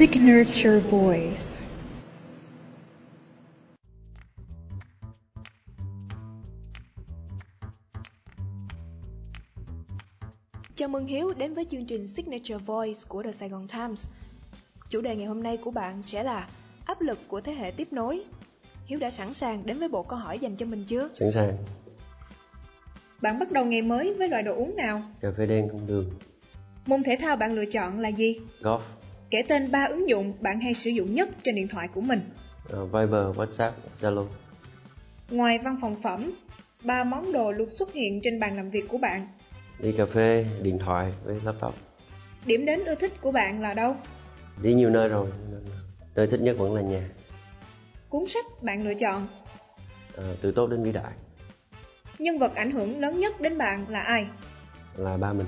Signature Voice Chào mừng Hiếu đến với chương trình Signature Voice của The Saigon Times. Chủ đề ngày hôm nay của bạn sẽ là áp lực của thế hệ tiếp nối. Hiếu đã sẵn sàng đến với bộ câu hỏi dành cho mình chưa? Sẵn sàng. Bạn bắt đầu ngày mới với loại đồ uống nào? Cà phê đen không đường. Môn thể thao bạn lựa chọn là gì? Golf. Kể tên 3 ứng dụng bạn hay sử dụng nhất trên điện thoại của mình. Uh, Viber, WhatsApp, Zalo. Ngoài văn phòng phẩm, ba món đồ luôn xuất hiện trên bàn làm việc của bạn. Đi cà phê, điện thoại với laptop. Điểm đến ưa thích của bạn là đâu? Đi nhiều nơi rồi, nơi thích nhất vẫn là nhà. Cuốn sách bạn lựa chọn. Uh, từ tốt đến vĩ đại Nhân vật ảnh hưởng lớn nhất đến bạn là ai? là ba mình.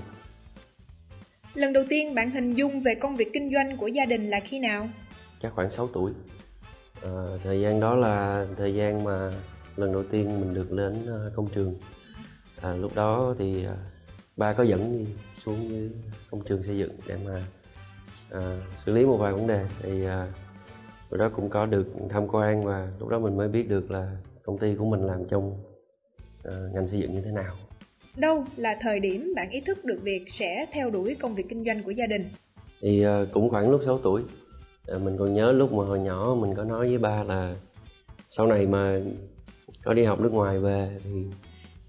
Lần đầu tiên bạn hình dung về công việc kinh doanh của gia đình là khi nào? Chắc khoảng 6 tuổi. À, thời gian đó là thời gian mà lần đầu tiên mình được lên à, công trường. À, lúc đó thì à, ba có dẫn đi xuống dưới công trường xây dựng để mà à, xử lý một vài vấn đề thì à, lúc đó cũng có được tham quan và lúc đó mình mới biết được là công ty của mình làm trong à, ngành xây dựng như thế nào Đâu là thời điểm bạn ý thức được việc sẽ theo đuổi công việc kinh doanh của gia đình? thì ờ, cũng khoảng lúc 6 tuổi. Ờ, mình còn nhớ lúc mà hồi nhỏ mình có nói với ba là sau này mà có đi học nước ngoài về thì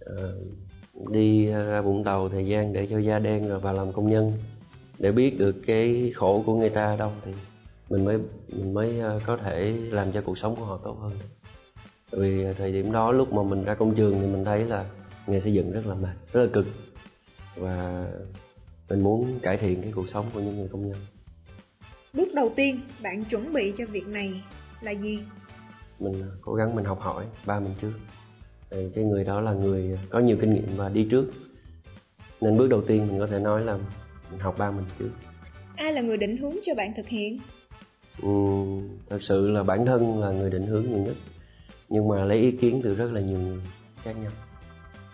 uh, đi ra Vũng Tàu thời gian để cho da đen rồi vào làm công nhân để biết được cái khổ của người ta đâu. Thì mình mới mình mới có thể làm cho cuộc sống của họ tốt hơn. Tại vì thời điểm đó lúc mà mình ra công trường thì mình thấy là nghề xây dựng rất là mệt rất là cực. Và mình muốn cải thiện cái cuộc sống của những người công nhân. Bước đầu tiên bạn chuẩn bị cho việc này là gì? mình cố gắng mình học hỏi ba mình trước. Thì cái người đó là người có nhiều kinh nghiệm và đi trước. Nên bước đầu tiên mình có thể nói là mình học ba mình trước. Ai là người định hướng cho bạn thực hiện? Ừm, thật sự là bản thân là người định hướng nhiều nhất. Nhưng mà lấy ý kiến từ rất là nhiều người khác nhau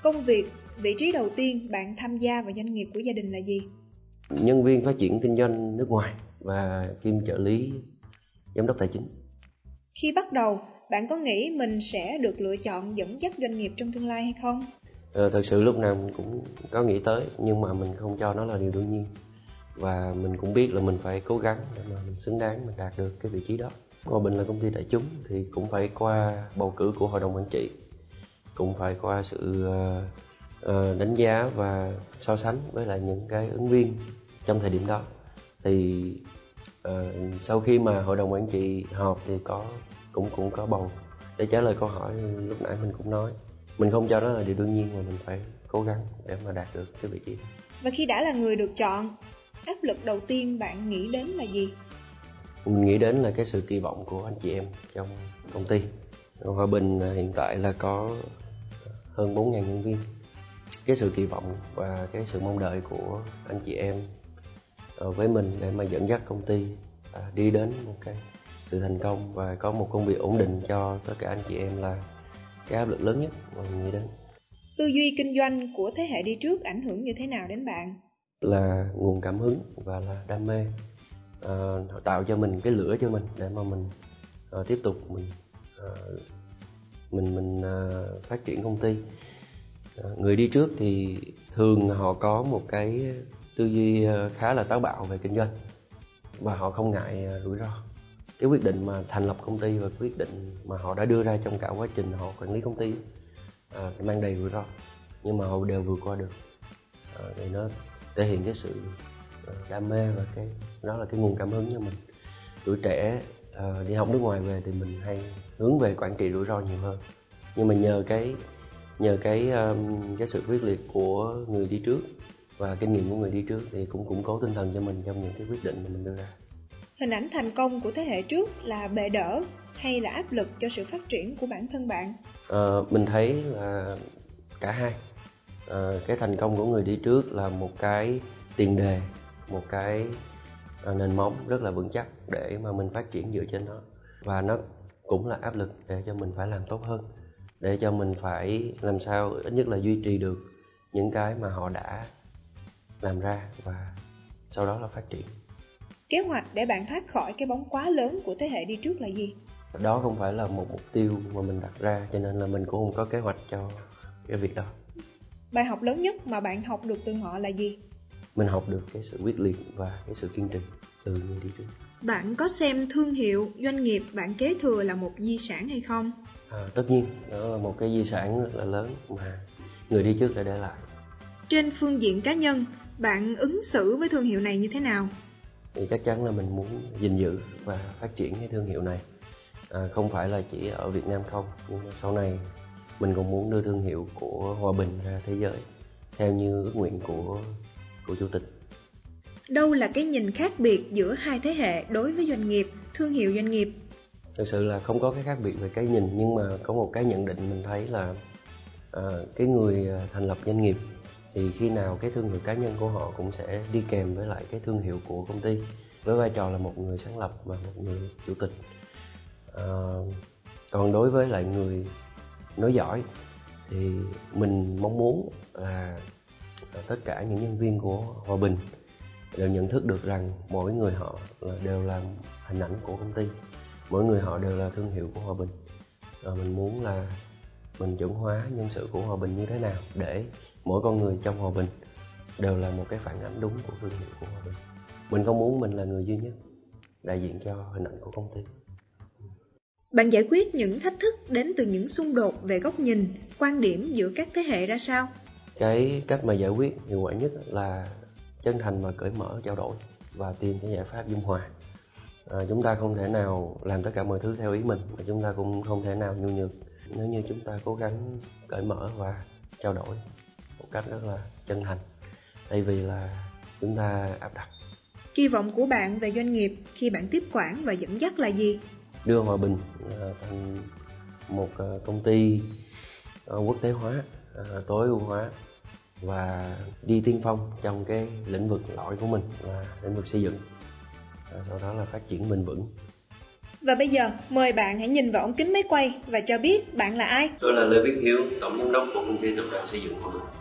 Công việc, vị trí đầu tiên bạn tham gia vào doanh nghiệp của gia đình là gì? nhân viên phát triển kinh doanh nước ngoài và kiêm trợ lý giám đốc tài chính Khi bắt đầu, bạn có nghĩ mình sẽ được lựa chọn dẫn dắt doanh nghiệp trong tương lai hay không? Ờ, thật sự lúc nào mình cũng có nghĩ tới nhưng mà mình không cho nó là điều đương nhiên và mình cũng biết là mình phải cố gắng để mà mình xứng đáng mình đạt được cái vị trí đó Hòa Bình là công ty đại chúng thì cũng phải qua bầu cử của hội đồng quản trị cũng phải qua sự ờ, ờ, đánh giá và so sánh với lại những cái ứng viên trong thời điểm đó thì ờ, sau khi mà hội đồng quản trị họp thì có cũng cũng có bầu để trả lời câu hỏi lúc nãy mình cũng nói mình không cho nó là điều đương nhiên mà mình phải cố gắng để mà đạt được cái vị trí đó. Và khi đã là người được chọn, áp lực đầu tiên bạn nghĩ đến là gì? mình nghĩ đến là cái sự kỳ vọng của anh chị em trong công ty Hòa Bình à, hiện tại là có hơn 4.000 nhân viên cái sự kỳ vọng và cái sự mong đợi của anh chị em ờ, với mình để mà dẫn dắt công ty à, đi đến một cái sự thành công và có một công việc ổn định cho tất cả anh chị em là cái áp lực lớn nhất mà mình nghĩ đến Tư duy kinh doanh của thế hệ đi trước ảnh hưởng như thế nào đến bạn? là nguồn cảm hứng và là đam mê họ tạo cho mình cái lửa cho mình để mà mình ờ, tiếp tục mình ờ, mình mình uh, phát triển công ty. Ờ, người đi trước thì thường họ có một cái tư duy à, khá là táo bạo về kinh doanh và họ không ngại rủi ro. Cái quyết định mà thành lập công ty và quyết định mà họ đã đưa ra trong cả quá trình họ quản lý công ty ờ, mang đầy rủi ro nhưng mà họ đều vượt qua được. Ờ, thì nó thể hiện cái sự đam mê và cái đó là cái nguồn cảm hứng cho mình. Tuổi trẻ ờ, đi học nước ngoài về thì mình hay hướng về quản trị rủi ro nhiều hơn. Nhưng mà nhờ cái nhờ cái um, cái sự quyết liệt của người đi trước và kinh nghiệm của người đi trước thì cũng củng cố tinh thần cho mình trong những cái quyết định mà mình đưa ra. Hình ảnh thành công của thế hệ trước là bệ đỡ hay là áp lực cho sự phát triển của bản thân bạn? Ờ, mình thấy là cả hai. Ờ, cái thành công của người đi trước là một cái tiền đề một cái nền móng rất là vững chắc để mà mình phát triển dựa trên nó và nó cũng là áp lực để cho mình phải làm tốt hơn để cho mình phải làm sao ít nhất là duy trì được những cái mà họ đã làm ra và sau đó là phát triển Kế hoạch để bạn thoát khỏi cái bóng quá lớn của thế hệ đi trước là gì? đó không phải là một mục tiêu mà mình đặt ra cho nên là mình cũng không có kế hoạch cho cái việc đó Bài học lớn nhất mà bạn học được từ họ là gì? Mình học được cái sự quyết liệt và cái sự kiên trì từ người đi trước Bạn có xem thương hiệu, doanh nghiệp bạn kế thừa là một di sản hay không? à, tất nhiên đó là một cái di sản rất là lớn mà người đi trước đã để lại Trên phương diện cá nhân, bạn ứng xử với thương hiệu này như thế nào? thì chắc chắn là mình muốn gìn giữ và phát triển cái thương hiệu này à, không phải là chỉ ở Việt Nam không nhưng mà sau này mình cũng muốn đưa thương hiệu của hòa bình ra thế giới theo như ước nguyện của của chủ tịch Đâu là cái nhìn khác biệt giữa hai thế hệ đối với doanh nghiệp, thương hiệu doanh nghiệp? thực sự là không có cái khác biệt về cái nhìn nhưng mà có một cái nhận định mình thấy là à, cái người à, thành lập doanh nghiệp thì khi nào cái thương hiệu cá nhân của họ cũng sẽ đi kèm với lại cái thương hiệu của công ty với vai trò là một người sáng lập và một người chủ tịch à, còn đối với lại người nói giỏi thì mình mong muốn là tất cả những nhân viên của hòa bình đều nhận thức được rằng mỗi người họ là đều là hình ảnh của công ty. Mỗi người họ đều là thương hiệu của hòa bình. Và mình muốn là mình chuẩn hóa nhân sự của hòa bình như thế nào để mỗi con người trong hòa bình đều là một cái phản ánh đúng của thương hiệu của hòa bình. Mình không muốn mình là người duy nhất đại diện cho hình ảnh của công ty. Bạn giải quyết những thách thức đến từ những xung đột về góc nhìn, quan điểm giữa các thế hệ ra sao? Cái cách mà giải quyết hiệu quả nhất là chân thành và cởi mở trao đổi và tìm cái giải pháp dung hòa. À, chúng ta không thể nào làm tất cả mọi thứ theo ý mình và chúng ta cũng không thể nào nhu nhược nếu như chúng ta cố gắng cởi mở và trao đổi một cách rất là chân thành thay vì là chúng ta áp đặt. Kỳ vọng của bạn về doanh nghiệp khi bạn tiếp quản và dẫn dắt là gì? đưa hòa bình à, thành một à, công ty à, quốc tế hóa tối ưu hóa và đi tiên phong trong cái lĩnh vực lõi của mình là lĩnh vực xây dựng. À, sau đó là phát triển bền vững. Và bây giờ, mời bạn hãy nhìn vào ống kính máy quay và cho biết bạn là ai. tôi là lê viết hiếu tổng giám đốc của công ty tập đoàn xây dựng hòa bình